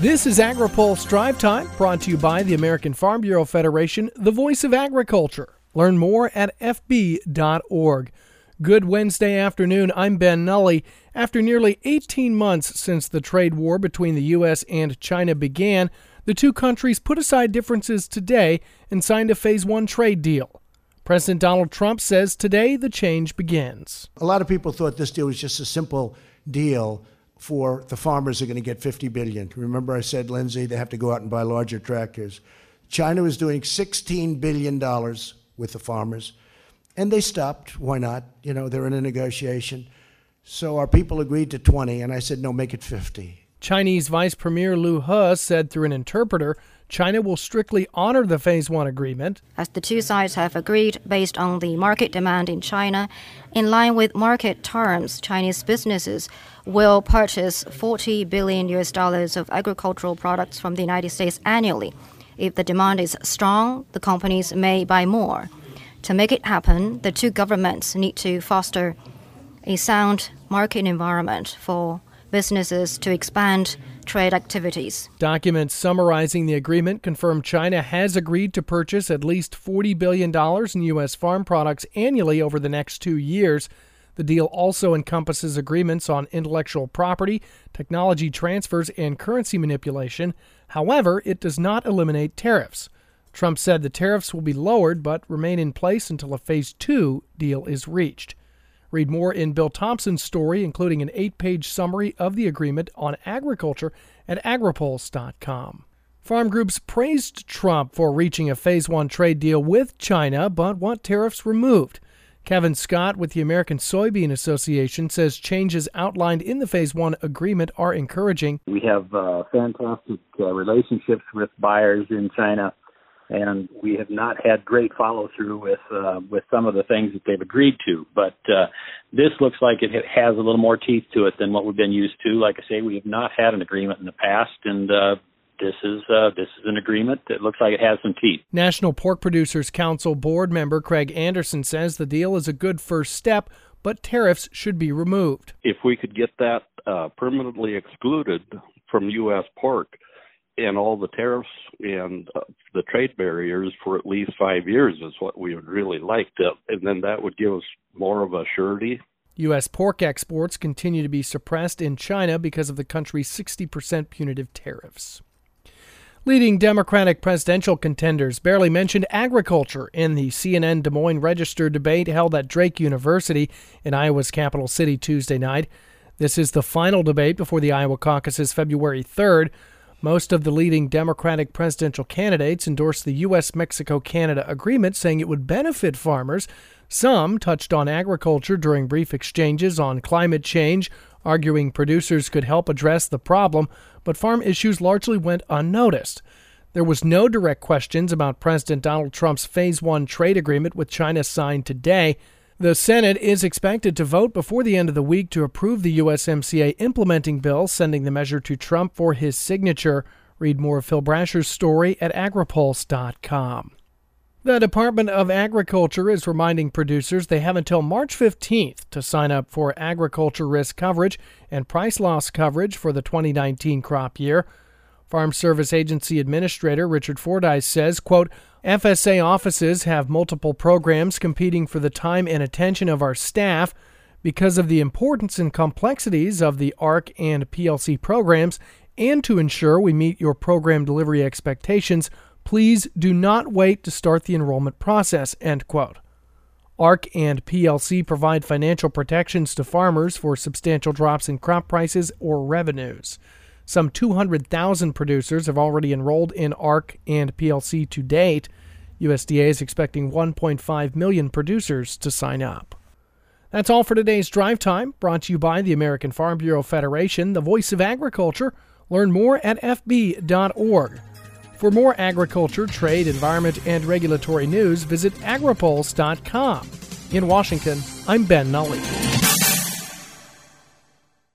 This is AgriPulse Drive Time, brought to you by the American Farm Bureau Federation, the voice of agriculture. Learn more at fb.org. Good Wednesday afternoon. I'm Ben Nuelle. After nearly 18 months since the trade war between the U.S. and China began, the two countries put aside differences today and signed a Phase 1 trade deal. President Donald Trump says today the change begins. A lot of people thought this deal was just a simple deal for the farmers are going to get 50 billion. Remember I said, Lindsay, they have to go out and buy larger tractors. China was doing 16 billion dollars with the farmers. And they stopped. Why not? You know, they're in a negotiation. So our people agreed to 20, and I said, no, make it 50. Chinese Vice Premier Liu He said through an interpreter China will strictly honor the Phase 1 agreement. As the two sides have agreed based on the market demand in China, in line with market terms, Chinese businesses will purchase 40 billion US dollars of agricultural products from the United States annually. If the demand is strong, the companies may buy more. To make it happen, the two governments need to foster a sound market environment for businesses to expand trade activities. Documents summarizing the agreement confirm China has agreed to purchase at least $40 billion in U.S. farm products annually over the next two years. The deal also encompasses agreements on intellectual property, technology transfers, and currency manipulation. However, it does not eliminate tariffs. Trump said the tariffs will be lowered but remain in place until a Phase 2 deal is reached. Read more in Bill Tomson's story, including an eight page summary of the agreement on agriculture at agripulse.com. Farm groups praised Trump for reaching a Phase 1 trade deal with China, but want tariffs removed. Kevin Scott with the American Soybean Association says changes outlined in the Phase 1 agreement are encouraging. We have uh, fantastic uh, relationships with buyers in China and we have not had great follow through with uh, with some of the things that they've agreed to. But uh, this looks like it has a little more teeth to it than what we've been used to. Like I say, we have not had an agreement in the past, and uh, this is uh, this is an agreement that looks like it has some teeth. National Pork Producers Council board member Craig Anderson says the deal is a good first step, but tariffs should be removed. If we could get that uh, permanently excluded from U.S. pork and all the tariffs and uh, the trade barriers for at least five years is what we would really like to, and then that would give us more of a surety. U.S. pork exports continue to be suppressed in China because of the country's 60% punitive tariffs. Leading Democratic presidential contenders barely mentioned agriculture in the CNN Des Moines Register debate held at Drake University in Iowa's capital city Tuesday night. This is the final debate before the Iowa caucuses February 3rd. Most of the leading Democratic presidential candidates endorsed the U.S. Mexico Canada agreement, saying it would benefit farmers. Some touched on agriculture during brief exchanges on climate change, arguing producers could help address the problem, but farm issues largely went unnoticed. There was no direct questions about President Donald Trump's Phase 1 trade agreement with China signed today. The Senate is expected to vote before the end of the week to approve the USMCA implementing bill, sending the measure to Trump for his signature. Read more of Phil Brasher's story at agripulse.com. The Department of Agriculture is reminding producers they have until March 15th to sign up for agriculture risk coverage and price loss coverage for the 2019 crop year. Farm Service Agency Administrator Richard Fordyce says, quote, FSA offices have multiple programs competing for the time and attention of our staff. Because of the importance and complexities of the ARC and PLC programs, and to ensure we meet your program delivery expectations, please do not wait to start the enrollment process. End quote. ARC and PLC provide financial protections to farmers for substantial drops in crop prices or revenues. Some 200,000 producers have already enrolled in ARC and PLC to date. USDA is expecting 1.5 million producers to sign up. That's all for today's Drive Time, brought to you by the American Farm Bureau Federation, the voice of agriculture. Learn more at fb.org. For more agriculture, trade, environment, and regulatory news, visit agripulse.com. In Washington, I'm Ben Nuelle.